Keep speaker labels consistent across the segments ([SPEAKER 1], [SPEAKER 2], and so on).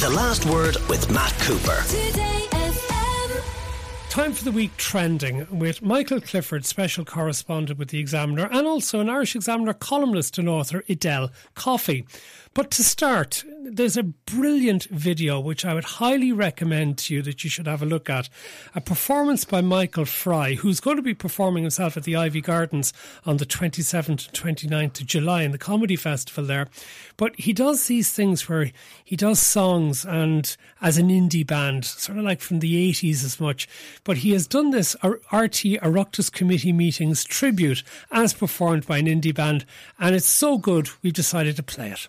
[SPEAKER 1] The Last Word with Matt Cooper.
[SPEAKER 2] Time for the week trending with Michael Clifford, special correspondent with the Examiner, and also an Irish Examiner columnist and author, Edel Coffey. But to start, there's a brilliant video which I would highly recommend to you that you should have a look at. A performance by Michael Fry, who's going to be performing himself at the Iveagh Gardens on the 27th and 29th of July in the Comedy Festival there. But he does these things where he does songs and as an indie band, sort of like from the 80s as much. But he has done this RTE Oireachtas Committee Meetings tribute as performed by an indie band, and it's so good we've decided to play it.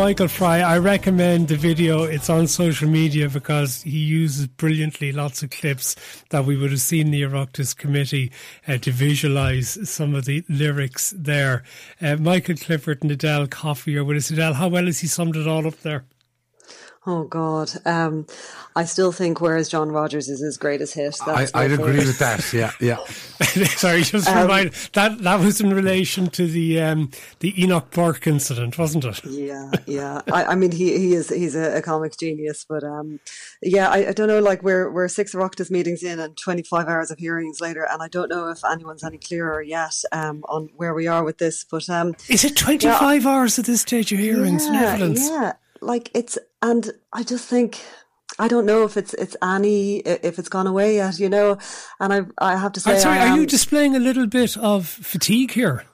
[SPEAKER 2] Michael Fry, I recommend the video. It's on social media because he uses brilliantly lots of clips that we would have seen the Oireachtas committee uh, to visualise some of the lyrics there. Uh, Michael Clifford and Edel Coffey are with us. Edel, how well has he summed it all up there?
[SPEAKER 3] Oh God, um, I still think "Whereas John Rogers" is his greatest hit.
[SPEAKER 4] I,
[SPEAKER 3] That's my
[SPEAKER 4] I'd agree with that. Yeah, yeah.
[SPEAKER 2] Sorry, just
[SPEAKER 3] Um,
[SPEAKER 2] remind that that was in relation to the um, the Enoch Burke incident, wasn't it?
[SPEAKER 3] Yeah, yeah. I, I mean, he he is he's a, a comic genius, but um, yeah, I, I don't know. Like we're we're six Oireachtas meetings in and twenty five hours of hearings later, and I don't know if anyone's any clearer yet um on where we are with this. But um,
[SPEAKER 2] Is it twenty five hours at this stage of hearings and
[SPEAKER 3] yeah,
[SPEAKER 2] evidence?
[SPEAKER 3] yeah, like it's and I just think. I don't know if it's it's Annie if it's gone away yet, you know, and I I have to say,
[SPEAKER 2] I'm sorry,
[SPEAKER 3] I
[SPEAKER 2] are you displaying a little bit of fatigue here?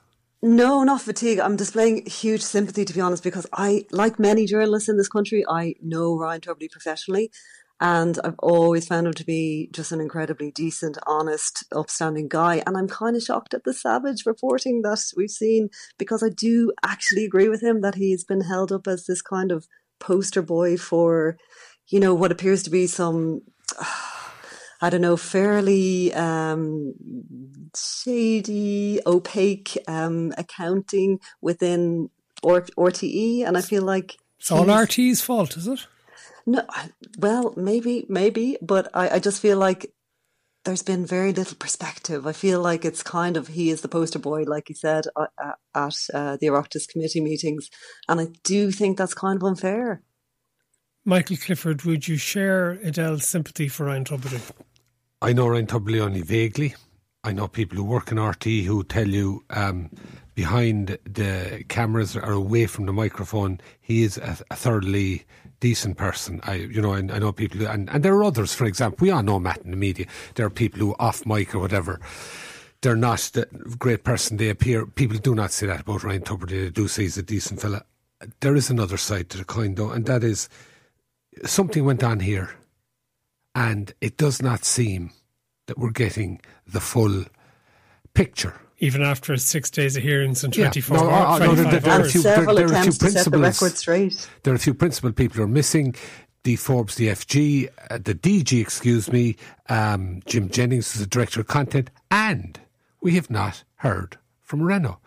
[SPEAKER 3] No, not fatigue. I'm displaying huge sympathy, to be honest, because I, like many journalists in this country, I know Ryan Tubridy professionally, and I've always found him to be just an incredibly decent, honest, upstanding guy. And I'm kind of shocked at the savage reporting that we've seen, because I do actually agree with him that he's been held up as this kind of poster boy for, you know, what appears to be some I don't know, fairly um, shady, opaque um, accounting within R- RTE, and I feel like
[SPEAKER 2] It's all RTE's fault, is it?
[SPEAKER 3] No, I- well, maybe, maybe, but I, I just feel like there's been very little perspective. I feel like it's kind of he is the poster boy, like he said uh, uh, at uh, the Oireachtas committee meetings, and I do think that's kind of unfair.
[SPEAKER 2] Michael Clifford, would you share Edel's sympathy for Ryan Tubridy?
[SPEAKER 4] I know Ryan Tubridy only vaguely. I know people who work in RTE who tell you um, behind the cameras or away from the microphone, he is a, a thoroughly decent person. I, you know, I, I know people, and, and there are others. For example, we all know Matt in the media. There are people who off mic or whatever. They're not the great person they appear. People do not say that about Ryan Tubridy. They do say he's a decent fella. There is another side to the coin, though, and that is something went on here, and it does not seem that we're getting the full picture.
[SPEAKER 2] Even after six days of hearings and
[SPEAKER 4] Yeah.
[SPEAKER 2] 24
[SPEAKER 4] No,
[SPEAKER 2] hours,
[SPEAKER 4] uh, no, there-
[SPEAKER 2] 25
[SPEAKER 4] there are
[SPEAKER 2] hours.
[SPEAKER 4] few- there- there are a few
[SPEAKER 3] attempts to set the
[SPEAKER 4] principles.
[SPEAKER 3] record straight.
[SPEAKER 4] There are a few principal people who are missing. The Forbes, the FG, uh, the DG, excuse me, um, Jim Jennings is the director of content, and we have not heard from Renault.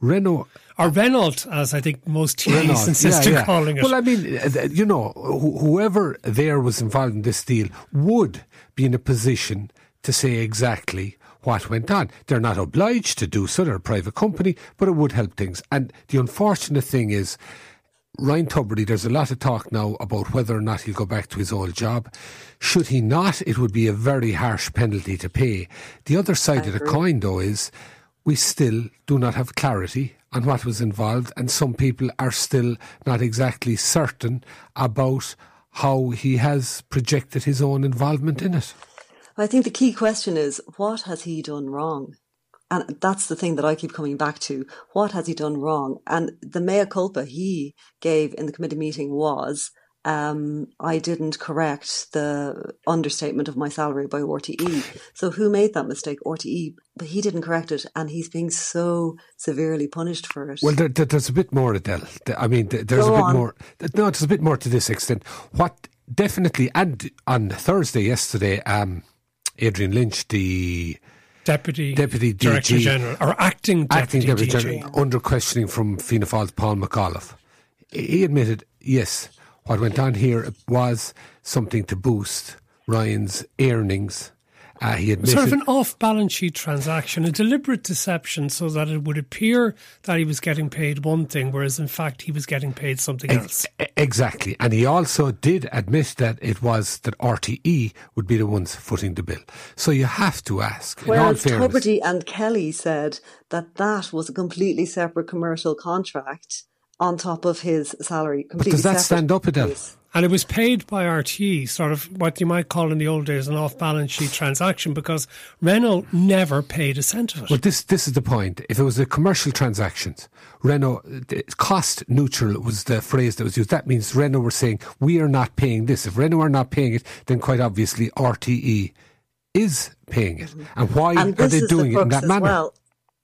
[SPEAKER 4] Renault
[SPEAKER 2] Or Renault, as I think most TVs insist
[SPEAKER 4] yeah,
[SPEAKER 2] on
[SPEAKER 4] yeah.
[SPEAKER 2] calling it.
[SPEAKER 4] Well, I mean, uh, you know, wh- whoever there was involved in this deal would be in a position to say exactly what went on. They're not obliged to do so, they're a private company, but it would help things. And the unfortunate thing is, Ryan Tubridy, there's a lot of talk now about whether or not he'll go back to his old job. Should he not, it would be a very harsh penalty to pay. The other side of the coin, though, is we still do not have clarity on what was involved, and some people are still not exactly certain about how he has projected his own involvement in it.
[SPEAKER 3] I think the key question is what has he done wrong? And that's the thing that I keep coming back to. What has he done wrong? And the mea culpa he gave in the committee meeting was, um, I didn't correct the understatement of my salary by RTE. So who made that mistake? RTE. But he didn't correct it and he's being so severely punished for it.
[SPEAKER 4] Well, there, there, there's a bit more, Edel. I mean, th- there's
[SPEAKER 3] Go
[SPEAKER 4] a bit
[SPEAKER 3] on.
[SPEAKER 4] more. No, there's a bit more to this extent. What definitely, and on Thursday, yesterday, um, Adrian Lynch, the
[SPEAKER 2] Deputy,
[SPEAKER 4] Deputy
[SPEAKER 2] Director
[SPEAKER 4] DG,
[SPEAKER 2] General, or Acting Deputy,
[SPEAKER 4] acting deputy
[SPEAKER 2] DG.
[SPEAKER 4] general, under questioning from Fianna Fáil's Paul McAuliffe, he admitted, yes, what went on here was something to boost Ryan's earnings. Uh, he admitted
[SPEAKER 2] Sort of an off balance sheet transaction, a deliberate deception so that it would appear that he was getting paid one thing, whereas in fact he was getting paid something else.
[SPEAKER 4] Exactly. And he also did admit that it was that RTE would be the ones footing the bill. So you have to ask, in all
[SPEAKER 3] Whereas
[SPEAKER 4] fairness,
[SPEAKER 3] Tubridy and Kelly said that that was a completely separate commercial contract on top of his salary. Completely
[SPEAKER 4] does that
[SPEAKER 3] separate.
[SPEAKER 4] stand up, Edel?
[SPEAKER 3] Yes.
[SPEAKER 2] And it was paid by RTE, sort of what you might call in the old days an off balance sheet transaction, because Renault never paid a cent of it.
[SPEAKER 4] Well, this this is the point. If it was a commercial transaction, Renault cost neutral was the phrase that was used. That means Renault were saying we are not paying this. If Renault are not paying it, then quite obviously RTE is paying it. And why
[SPEAKER 3] And
[SPEAKER 4] are they doing
[SPEAKER 3] the
[SPEAKER 4] it in that manner?
[SPEAKER 3] well.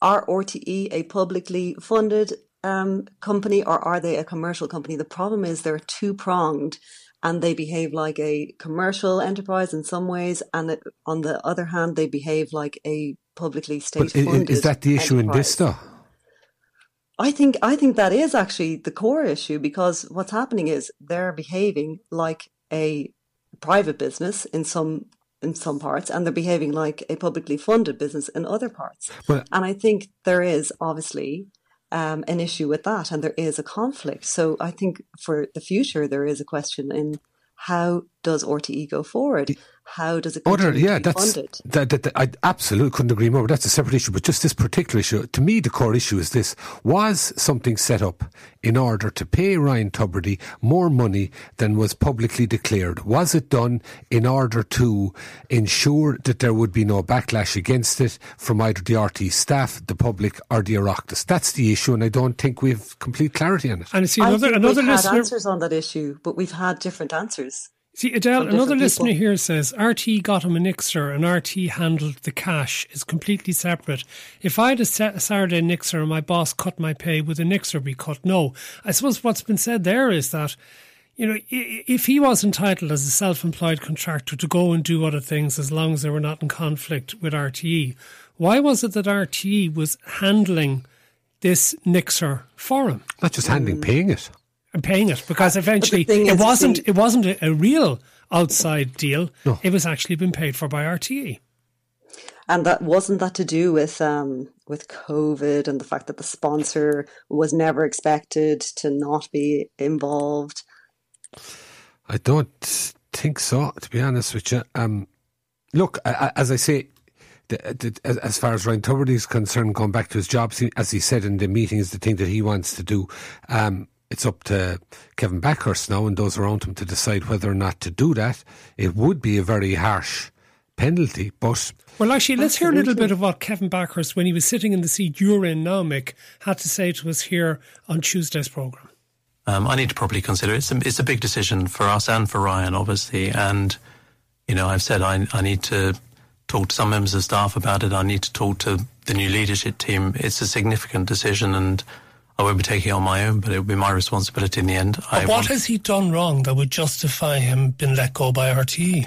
[SPEAKER 3] Are RTE a publicly funded um, company or are they a commercial company? The problem is they're two pronged and they behave like a commercial enterprise in some ways, and it, on the other hand, they behave like a publicly state
[SPEAKER 4] But i- i-
[SPEAKER 3] funded.
[SPEAKER 4] is that the issue in this though?
[SPEAKER 3] I think I think that is actually the core issue because what's happening is they're behaving like a private business in some in some parts and they're behaving like a publicly funded business in other parts.
[SPEAKER 4] Well-
[SPEAKER 3] and I think there is obviously um, an issue with that and there is a conflict. So I think for the future there is a question in how does RTE go forward? How does it
[SPEAKER 4] Other,
[SPEAKER 3] continue
[SPEAKER 4] yeah,
[SPEAKER 3] to be
[SPEAKER 4] that's
[SPEAKER 3] funded?
[SPEAKER 4] that, that, that- I absolutely couldn't agree more. But that's a separate issue. But just this particular issue, to me, the core issue is this: was something set up in order to pay Ryan Tubridy more money than was publicly declared? Was it done in order to ensure that there would be no backlash against it from either the RTE staff, the public, or the Oireachtas? That's the issue, and I don't think we've complete clarity on it.
[SPEAKER 2] and see
[SPEAKER 3] I
[SPEAKER 2] another
[SPEAKER 3] think
[SPEAKER 2] another
[SPEAKER 3] we've had answers on that issue, but we've had different answers.
[SPEAKER 2] See,
[SPEAKER 3] Edel,
[SPEAKER 2] another listener
[SPEAKER 3] people.
[SPEAKER 2] here says RTE got him an Nixer and RTE handled the cash is completely separate. If I had a Sa- Saturday Nixer and my boss cut my pay, would the Nixer be cut? No. I suppose what's been said there is that, you know, if he was entitled as a self employed contractor to go and do other things as long as they were not in conflict with RTE, why was it that RTE was handling this Nixer for him?
[SPEAKER 4] Not just handling, paying it.
[SPEAKER 2] And paying it because eventually
[SPEAKER 3] thing
[SPEAKER 2] it
[SPEAKER 3] is,
[SPEAKER 2] wasn't
[SPEAKER 3] see-
[SPEAKER 2] it wasn't a, a real outside deal.
[SPEAKER 4] No.
[SPEAKER 2] It was actually been paid for by. RTE.
[SPEAKER 3] And that wasn't that to do with um with COVID and the fact that the sponsor was never expected to not be involved.
[SPEAKER 4] I don't think so, to be honest with you. Um, look, I- I- as I say, the, the, as- as far as Ryan Tubridy is concerned, going back to his job, as he said in the meeting, is the thing that he wants to do. Um, it's up to Kevin Bakhurst now and those around him to decide whether or not to do that. It would be a very harsh penalty, but
[SPEAKER 2] Well, actually, let's hear a little bit of what Kevin Bakhurst, when he was sitting in the seat you're in now, Mick, had to say to us here on Tuesday's programme.
[SPEAKER 5] Um, I need to properly consider it. It's a, it's a big decision for us and for Ryan, obviously. And, you know, I've said I, I need to talk to some members of staff about it. I need to talk to the new leadership team. It's a significant decision and I won't be taking it on my own, but it will be my responsibility in the end. I
[SPEAKER 2] what
[SPEAKER 5] want-
[SPEAKER 2] has he done wrong that would justify him being let go by? RTE?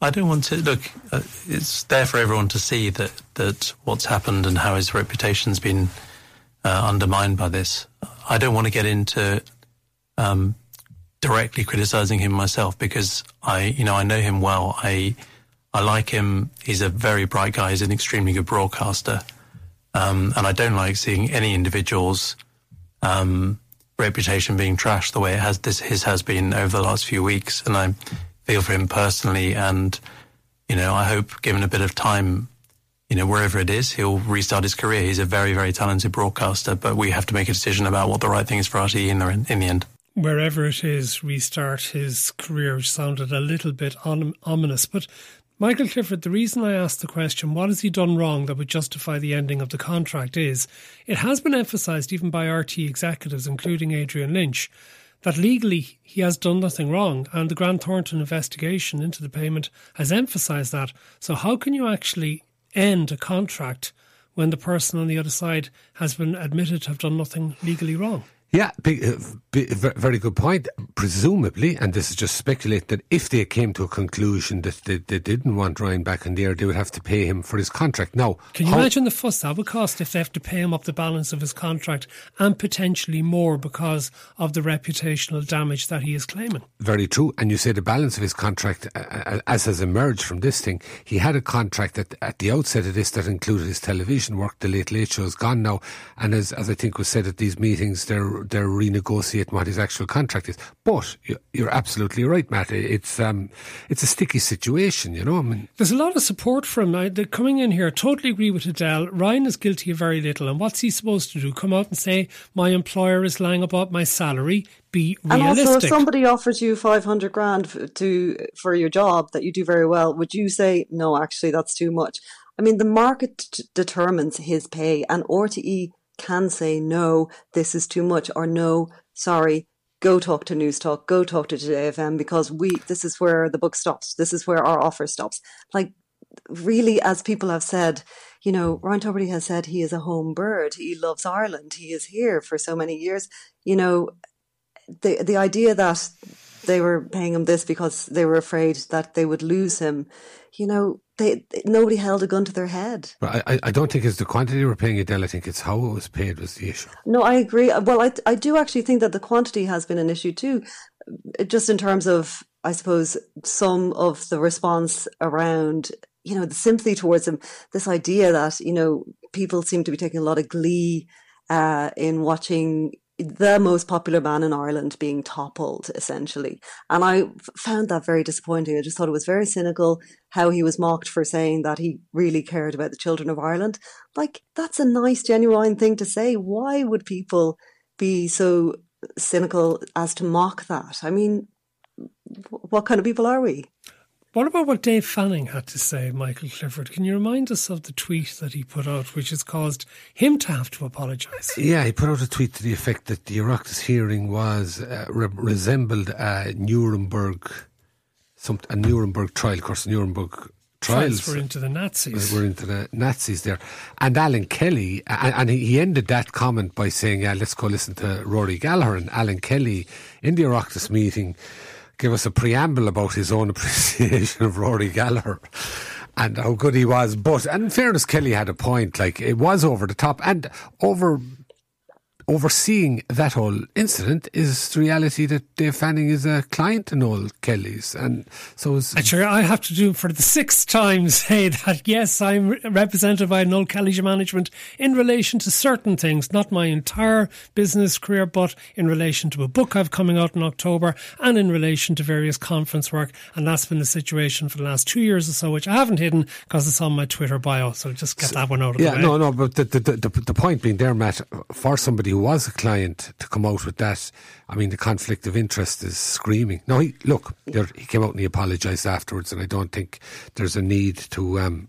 [SPEAKER 5] I don't want to look. Uh, it's there for everyone to see that that what's happened and how his reputation's been uh, undermined by this. I don't want to get into um, directly criticizing him myself because I, you know, I know him well. I I like him. He's a very bright guy. He's an extremely good broadcaster, um, and I don't like seeing any individuals um, reputation being trashed the way it has this his has been over the last few weeks, and I feel for him personally. And you know, I hope given a bit of time, you know, wherever it is, he'll restart his career. He's a very very talented broadcaster, but we have to make a decision about what the right thing is for RTE in the in the end.
[SPEAKER 2] Wherever it is, restart his career sounded a little bit om- ominous. But Michael Clifford, the reason I asked the question, what has he done wrong that would justify the ending of the contract, is it has been emphasised even by RTE executives, including Adrian Lynch, that legally he has done nothing wrong, and the Grant Thornton investigation into the payment has emphasised that. So, how can you actually end a contract when the person on the other side has been admitted to have done nothing legally wrong?
[SPEAKER 4] Yeah, big, uh, very good point. Presumably, and this is just speculate, that if they came to a conclusion that they, they didn't want Ryan back in the air, they would have to pay him for his contract. Now,
[SPEAKER 2] Can you
[SPEAKER 4] how-
[SPEAKER 2] imagine the fuss that would cost if they have to pay him up the balance of his contract and potentially more because of the reputational damage that he is claiming?
[SPEAKER 4] Very true. And you say the balance of his contract, uh, uh, as has emerged from this thing, he had a contract at, at the outset of this that included his television work. The Late Late Show is gone now. And as, as I think was said at these meetings, they're, they're renegotiating what his actual contract is. But you- you're absolutely right, Matt. It's, um, it's a sticky situation, you know. I mean,
[SPEAKER 2] There's a lot of support for him. Now, they're coming in here, totally agree with Edel. Ryan is guilty of very little. And what's he supposed to do? Come out and say, my employer is lying about my salary? Be
[SPEAKER 3] And also, if somebody offers you five hundred grand to for your job that you do very well, would you say no? Actually, that's too much. I mean, the market d- determines his pay, and RTE can say no, this is too much, or no, sorry, go talk to Newstalk, go talk to Today FM, because we this is where the book stops. This is where our offer stops. Like really, as people have said, you know, Ryan Tubridy has said he is a home bird. He loves Ireland. He is here for so many years. You know, the the idea that they were paying him this because they were afraid that they would lose him, you know, they nobody held a gun to their head.
[SPEAKER 4] but I, I- I don't think it's the quantity we're paying Edel. I think it's how it was paid was the issue.
[SPEAKER 3] No, I agree. Well, I I do actually think that the quantity has been an issue too, just in terms of I suppose some of the response around you know the sympathy towards him. This idea that you know people seem to be taking a lot of glee uh, in watching the most popular man in Ireland being toppled, essentially. And I found that very disappointing. I just thought it was very cynical how he was mocked for saying that he really cared about the children of Ireland. Like, that's a nice, genuine thing to say. Why would people be so cynical as to mock that? I mean, what kind of people are we?
[SPEAKER 2] What about what Dave Fanning had to say, Michael Clifford? Can you remind us of the tweet that he put out, which has caused him to have to apologise?
[SPEAKER 4] Yeah, he put out a tweet to the effect that the Oireachtas hearing was uh, re- resembled a Nuremberg, some a Nuremberg trial. Of course, Nuremberg trials
[SPEAKER 2] Trials were into the Nazis.
[SPEAKER 4] were into the Nazis there. And Alan Kelly, and, he ended that comment by saying, yeah, let's go listen to Rory Gallagher. And Alan Kelly, in the Oireachtas meeting, gave us a preamble about his own appreciation of Rory Gallagher and how good he was. But, and in fairness, Kelly had a point. Like, it was over the top and over. Overseeing that whole incident is the reality that Dave Fanning is a client in Noel Kelly's, and so is
[SPEAKER 2] And sure, I have to do for the sixth time say that yes, I'm represented by Noel Kelly's management in relation to certain things, not my entire business career, but in relation to a book I've coming out in October and in relation to various conference work. And that's been the situation for the last two years or so, which I haven't hidden because it's on my Twitter bio. So just get that one out of
[SPEAKER 4] Yeah,
[SPEAKER 2] the way.
[SPEAKER 4] no, no, but the, the, the, the point being there, Matt, for somebody who was a client to come out with that. I mean, the conflict of interest is screaming. No, he, look, there, he came out and he apologised afterwards, and I don't think there's a need to. Um,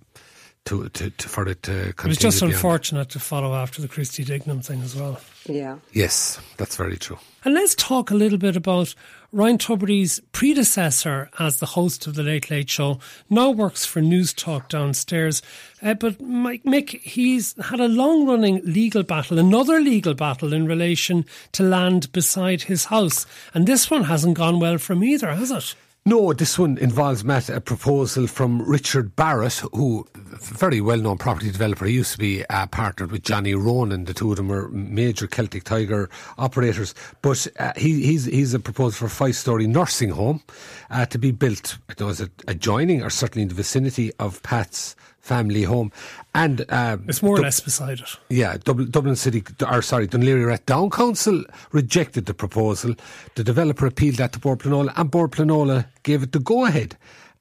[SPEAKER 4] to, to, to for it to continue.
[SPEAKER 2] It was just
[SPEAKER 4] beyond.
[SPEAKER 2] unfortunate to follow after the Christy Dignam thing as well.
[SPEAKER 3] Yeah.
[SPEAKER 4] Yes, that's very true.
[SPEAKER 2] And let's talk a little bit about Ryan Tubridy's predecessor as the host of the Late Late Show. Now works for Newstalk downstairs. Uh, but Mike, Mick, he's had a long running legal battle, another legal battle in relation to land beside his house. And this one hasn't gone well for him either, has it?
[SPEAKER 4] No, this one involves Matt a proposal from Richard Barrett, who very well known property developer. He used to be uh, partnered with Johnny Ronan. The two of them are major Celtic Tiger operators. But uh, he, he's he's a proposal for a five story nursing home uh, to be built. I don't know, is it adjoining or certainly in the vicinity of Pat's family home. And um,
[SPEAKER 2] It's more or
[SPEAKER 4] Dub-
[SPEAKER 2] less beside it.
[SPEAKER 4] yeah, Dublin, Dublin City, or sorry, Dún Laoghaire-Rathdown Council rejected the proposal. The developer appealed that to Bord Pleanála, and Bord Pleanála gave it the go ahead.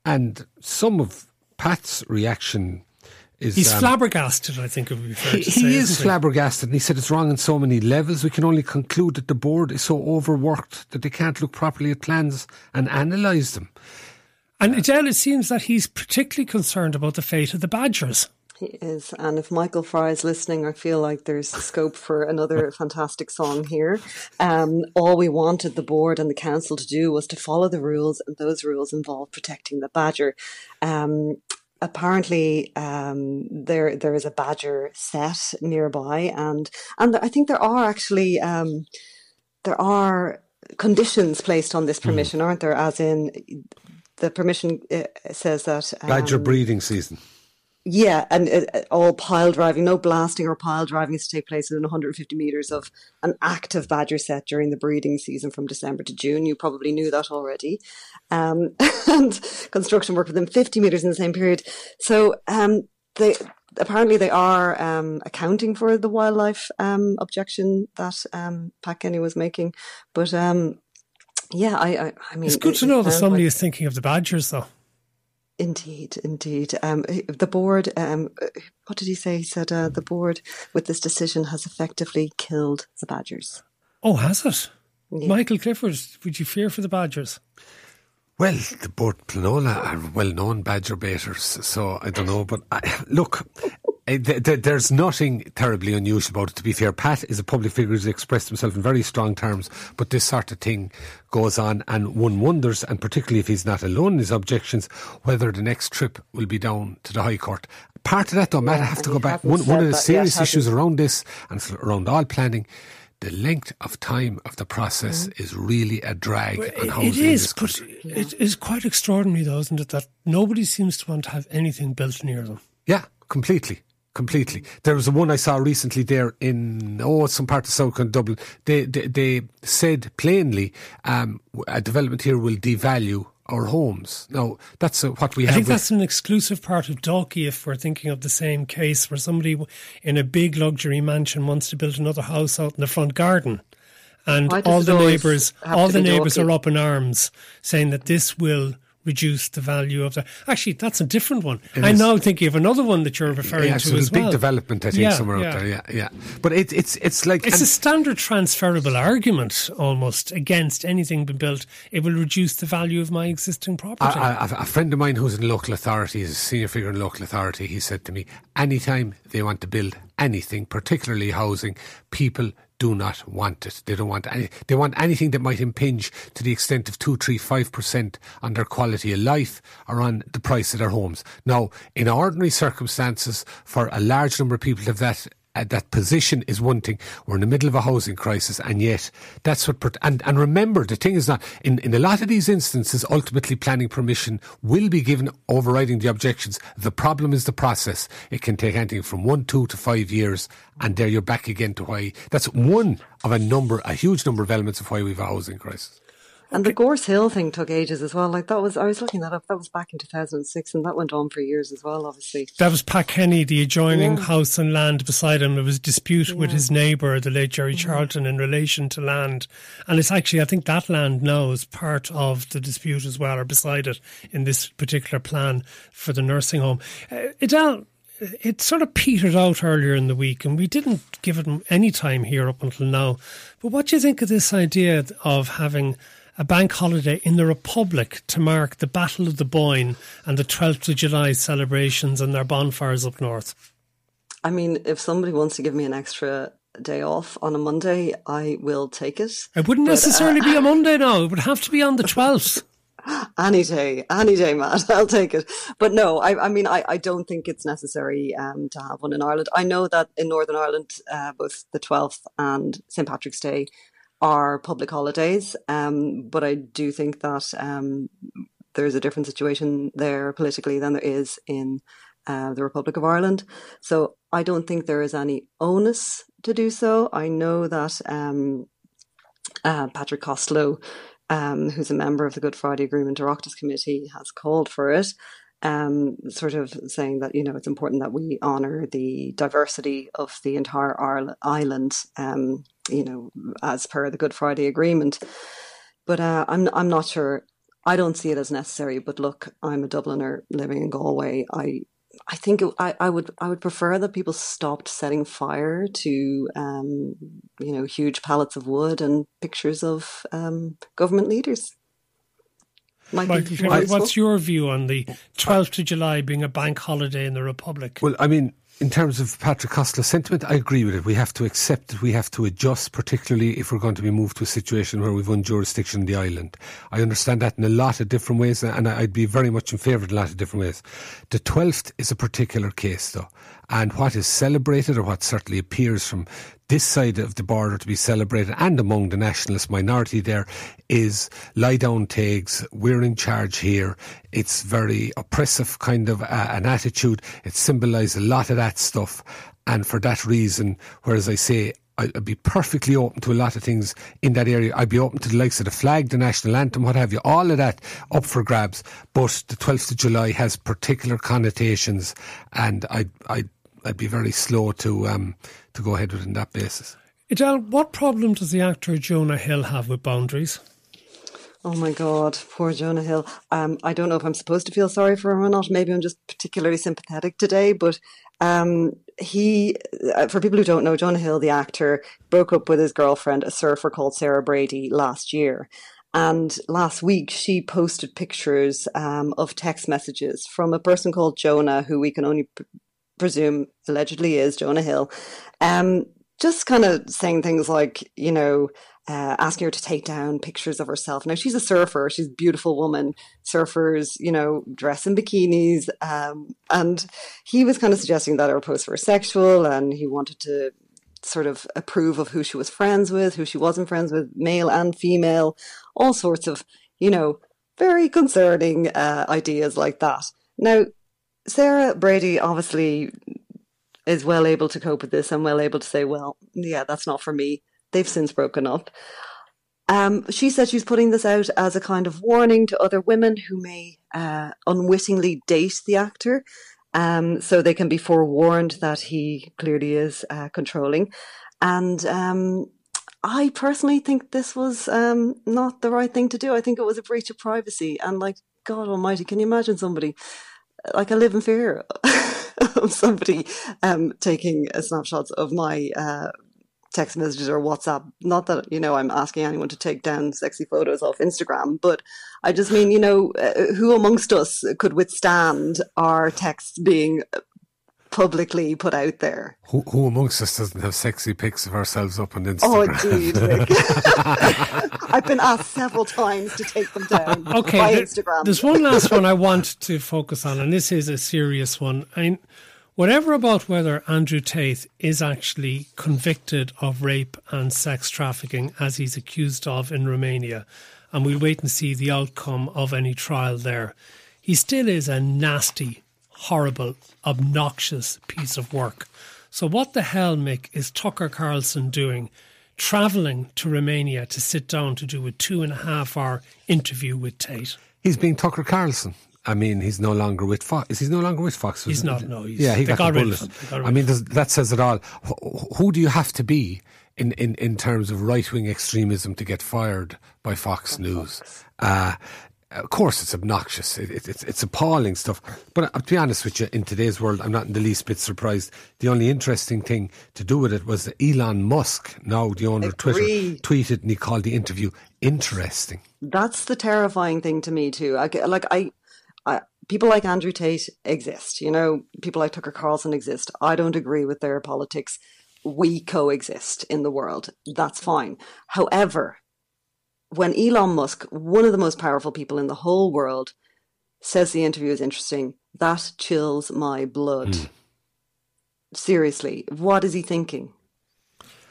[SPEAKER 4] And some of Pat's reaction is.
[SPEAKER 2] He's
[SPEAKER 4] um,
[SPEAKER 2] flabbergasted, I think it would be fair
[SPEAKER 4] he,
[SPEAKER 2] to say.
[SPEAKER 4] he is flabbergasted, and he said it's wrong on so many levels. We can only conclude that the board is so overworked that they can't look properly at plans and analyse them.
[SPEAKER 2] And Edel, it seems that he's particularly concerned about the fate of the Badgers.
[SPEAKER 3] He is. And if Michael Fry is listening, I feel like there's scope for another fantastic song here. Um, all we wanted the board and the council to do was to follow the rules, and those rules involve protecting the badger. Um, apparently, um, there there is a badger set nearby, and and I think there are actually um, there are conditions placed on this permission, aren't there? As in, the permission uh, says that
[SPEAKER 4] Badger
[SPEAKER 3] um,
[SPEAKER 4] breeding season.
[SPEAKER 3] yeah, and uh, all pile driving, no blasting or pile driving is to take place within 150 metres of an active badger set during the breeding season from December to June. You probably knew that already. Um, and construction work within 50 metres in the same period. So um, they apparently they are um, accounting for the wildlife um, objection that um, Pat Kenny was making. But um, yeah, I, I, I mean,
[SPEAKER 2] It's good
[SPEAKER 3] it-
[SPEAKER 2] to know that somebody
[SPEAKER 3] like-
[SPEAKER 2] is thinking of the Badgers, though.
[SPEAKER 3] Indeed, indeed. Um, the board, um, what did he say? He said uh, the board, with this decision, has effectively killed the Badgers.
[SPEAKER 2] Oh, has it? Michael Clifford, would you fear for the Badgers?
[SPEAKER 4] Well, the Bord Pleanála are well known badger baiters, so I don't know. But I, look, eh, th- th- Eh, there's nothing terribly unusual about it. To be fair, Pat is a public figure who's expressed himself in very strong terms, but this sort of thing goes on, and one wonders, and particularly if he's not alone in his objections, whether the next trip will be down to the High Court. Part of that, though, Matt, I have to go back. One, one of the
[SPEAKER 3] that yet,
[SPEAKER 4] serious
[SPEAKER 3] has
[SPEAKER 4] issues around this, and around all planning, the length of time of the process is really a drag on
[SPEAKER 2] It-
[SPEAKER 4] housing
[SPEAKER 2] it
[SPEAKER 4] in
[SPEAKER 2] is,
[SPEAKER 4] this
[SPEAKER 2] but
[SPEAKER 4] country.
[SPEAKER 2] it is quite extraordinary, though, isn't it, that nobody seems to want to have anything built near them.
[SPEAKER 4] Yeah, completely. Completely. There was one I saw recently there in oh some part of South County Dublin. They they, they said plainly um, a development here will devalue our homes. Now that's uh, what we
[SPEAKER 2] I
[SPEAKER 4] have.
[SPEAKER 2] I think
[SPEAKER 4] with-
[SPEAKER 2] that's an exclusive part of Dalkey if we're thinking of the same case where somebody in a big luxury mansion wants to build another house out in the front garden. And
[SPEAKER 3] Why does
[SPEAKER 2] all the neighbours, all the neighbours are up in arms, saying that this will reduce the value of the. Actually, that's a different one. I'm
[SPEAKER 4] is.
[SPEAKER 2] now thinking of another one that you're referring
[SPEAKER 4] yeah,
[SPEAKER 2] to
[SPEAKER 4] so there's
[SPEAKER 2] as
[SPEAKER 4] big
[SPEAKER 2] well.
[SPEAKER 4] development I think
[SPEAKER 2] Yeah,
[SPEAKER 4] somewhere
[SPEAKER 2] yeah.
[SPEAKER 4] out there. Yeah, yeah. But it, it's it's like
[SPEAKER 2] It's a standard transferable argument almost against anything being built. It will reduce the value of my existing property.
[SPEAKER 4] A, a, a friend of mine who's in local authority, is a senior figure in local authority, he said to me, anytime they want to build anything, particularly housing, people do not want it. They don't want any, they want anything that might impinge to the extent of two, three, five percent on their quality of life or on the price of their homes. Now, in ordinary circumstances, for a large number of people have that uh, that position is one thing. We're in the middle of a housing crisis, and yet that's what. And and remember, the thing is that in in a lot of these instances. Ultimately, planning permission will be given, overriding the objections. The problem is the process. It can take anything from one, two to five years, and there you're back again to why. That's one of a number, a huge number of elements of why we've a housing crisis.
[SPEAKER 3] And the Gorse Hill thing took ages as well. Like that was, I was looking that up. That was back in 2006, and that went on for years as well. Obviously,
[SPEAKER 2] That was Pat Kenny, the adjoining
[SPEAKER 3] Yeah.
[SPEAKER 2] house and land beside him. There was a dispute with his neighbour, the late Jerry
[SPEAKER 3] Mm-hmm.
[SPEAKER 2] Charlton, in relation to land. And it's actually, I think that land now is part of the dispute as well, or beside it in this particular plan for the nursing home. Uh, Edel, it sort of petered out earlier in the week, and we didn't give it any time here up until now. But what do you think of this idea of having a bank holiday in the Republic to mark the Battle of the Boyne and the 12th of July celebrations and their bonfires up north?
[SPEAKER 3] I mean, if somebody wants to give me an extra day off on a Monday, I will take it.
[SPEAKER 2] It wouldn't
[SPEAKER 3] But, uh,
[SPEAKER 2] necessarily be a Monday now. It would have to be on the 12th.
[SPEAKER 3] Any day, any day, Matt. I'll take it. But no, I, I mean, I, I don't think it's necessary um, to have one in Ireland. I know that in Northern Ireland, uh, both the 12th and St. Patrick's Day are public holidays. Um, but I do think that um, there's a different situation there politically than there is in uh, the Republic of Ireland. So I don't think there is any onus to do so. I know that um, uh, Patrick Costello, um, who's a member of the Good Friday Agreement Oireachtas Committee, has called for it, um, sort of saying that, you know, it's important that we honour the diversity of the entire island, um, you know, as per the Good Friday Agreement. But uh, I'm, I'm not sure. I don't see it as necessary. But look, I'm a Dubliner living in Galway. I I think it, I, I would I would prefer that people stopped setting fire to um, you know huge pallets of wood and pictures of um, government leaders.
[SPEAKER 2] Michael,
[SPEAKER 3] more
[SPEAKER 2] Kelly,
[SPEAKER 3] useful.
[SPEAKER 2] what's your view on the 12th of July being a bank holiday in the Republic?
[SPEAKER 4] Well, I mean, in terms of Patrick Costello's sentiment, I agree with it. We have to accept that We have to adjust, particularly if we're going to be moved to a situation where we've won jurisdiction in the island. I understand that in a lot of different ways, and I'd be very much in favour of a lot of different ways. The 12th is a particular case, though. And what is celebrated, or what certainly appears from this side of the border to be celebrated, and among the nationalist minority there, is lie down tags, we're in charge here. It's very oppressive kind of uh, an attitude. It symbolises a lot of that stuff. And for that reason, whereas I say I'd be perfectly open to a lot of things in that area. I'd be open to the likes of the flag, the national anthem, what have you, all of that up for grabs. But the 12th of July has particular connotations, and I'd, I'd, I'd be very slow to, um, to go ahead with it on that basis.
[SPEAKER 2] Edel, what problem does the actor Jonah Hill have with boundaries?
[SPEAKER 3] Oh my God, poor Jonah Hill. Um, I don't know if I'm supposed to feel sorry for him or not. Maybe I'm just particularly sympathetic today. But um, he, uh, for people who don't know, Jonah Hill, the actor, broke up with his girlfriend, a surfer called Sarah Brady, last year. And last week, she posted pictures um, of text messages from a person called Jonah, who we can only p- presume allegedly is Jonah Hill. Um, just kind of saying things like, you know, uh, asking her to take down pictures of herself. Now she's a surfer; she's a beautiful woman. Surfers, you know, dress in bikinis, um, and he was kind of suggesting that her posts were sexual, and he wanted to sort of approve of who she was friends with, who she wasn't friends with, male and female, all sorts of, you know, very concerning uh, ideas like that. Now, Sarah Brady obviously is well able to cope with this and well able to say, well, yeah, that's not for me. They've since broken up. Um, she said she's putting this out as a kind of warning to other women who may uh, unwittingly date the actor. Um, so they can be forewarned that he clearly is uh, controlling. And um, I personally think this was um, not the right thing to do. I think it was a breach of privacy. And like, God Almighty, can you imagine somebody? Like, I live in fear of somebody um, taking snapshots of my uh, text messages or WhatsApp. Not that, you know, I'm asking anyone to take down sexy photos off Instagram, but I just mean, you know, uh, who amongst us could withstand our texts being publicly put out there?
[SPEAKER 4] Who, who amongst us doesn't have sexy pics of ourselves up on
[SPEAKER 3] oh,
[SPEAKER 4] Instagram?
[SPEAKER 3] Oh, indeed. Rick. I've been asked several times to take them down
[SPEAKER 2] Okay,
[SPEAKER 3] by
[SPEAKER 2] there-
[SPEAKER 3] Instagram.
[SPEAKER 2] there's one last one I want to focus on, and this is a serious one. I mean, whatever about whether Andrew Tate is actually convicted of rape and sex trafficking as he's accused of in Romania, and we'll wait and see the outcome of any trial there. He still is a nasty, horrible, obnoxious piece of work. So, what the hell, Mick, is Tucker Carlson doing? Travelling to Romania to sit down to do a two and a half hour interview with Tate.
[SPEAKER 4] He's being Tucker Carlson. I mean, he's no longer with Fox. Is he no longer with Fox?
[SPEAKER 2] He's not, no, he's-
[SPEAKER 4] yeah, he
[SPEAKER 2] they
[SPEAKER 4] got,
[SPEAKER 2] got
[SPEAKER 4] the bullet.
[SPEAKER 2] got
[SPEAKER 4] I mean, that says it all. Who do you have to be in, in, in terms of right wing extremism to get fired by Fox News? Uh, of course, it's obnoxious. It, it, it's, it's appalling stuff. But uh, to be honest with you, in today's world, I'm not in the least bit surprised. The only interesting thing to do with it was that Elon Musk, now the owner of Twitter, tweeted and he called the interview interesting.
[SPEAKER 3] That's the terrifying thing to me too. I like I, I, people like Andrew Tate exist. You know, people like Tucker Carlson exist. I don't agree with their politics. We coexist in the world. That's fine. However, when Elon Musk, one of the most powerful people in the whole world, says the interview is interesting, that chills my blood. Hmm. Seriously, what is he thinking?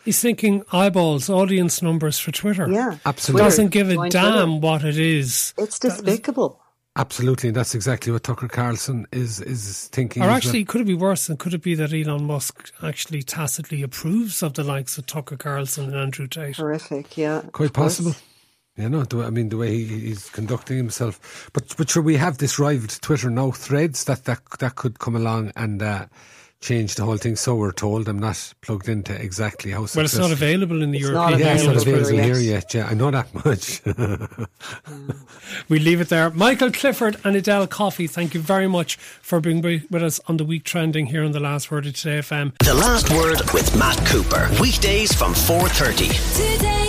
[SPEAKER 2] He's thinking eyeballs, audience numbers for Twitter.
[SPEAKER 3] Yeah,
[SPEAKER 4] Absolutely.
[SPEAKER 2] Doesn't give a
[SPEAKER 3] Join
[SPEAKER 2] damn
[SPEAKER 3] Twitter.
[SPEAKER 2] what it is.
[SPEAKER 3] It's despicable.
[SPEAKER 4] Absolutely, and that's exactly what Tucker Carlson is is thinking.
[SPEAKER 2] Or
[SPEAKER 4] as well.
[SPEAKER 2] actually, could it be worse? And could it be that Elon Musk actually tacitly approves of the likes of Tucker Carlson and Andrew Tate?
[SPEAKER 3] Horrific. Yeah,
[SPEAKER 4] Quite
[SPEAKER 3] possible. course.
[SPEAKER 4] Possible. You know, the way, I mean, the way he, he's conducting himself. But but sure, we have this rival to Twitter now, Threads, that that that could come along and uh, change the whole thing. So we're told. I'm not plugged into exactly how.
[SPEAKER 2] Well, it's not
[SPEAKER 4] successful-
[SPEAKER 2] available in the
[SPEAKER 3] It's
[SPEAKER 2] European
[SPEAKER 3] not
[SPEAKER 4] Yeah, it's not
[SPEAKER 3] available
[SPEAKER 4] available
[SPEAKER 3] Twitter
[SPEAKER 4] here
[SPEAKER 3] yet.
[SPEAKER 4] yet. Yeah, I know that much.
[SPEAKER 2] We leave it there. Michael Clifford and Edel Coffey. thank you very much for being with us on the week trending here on the last word of today FM.
[SPEAKER 1] The Last Word with Matt Cooper. Weekdays from 4.30.
[SPEAKER 6] Today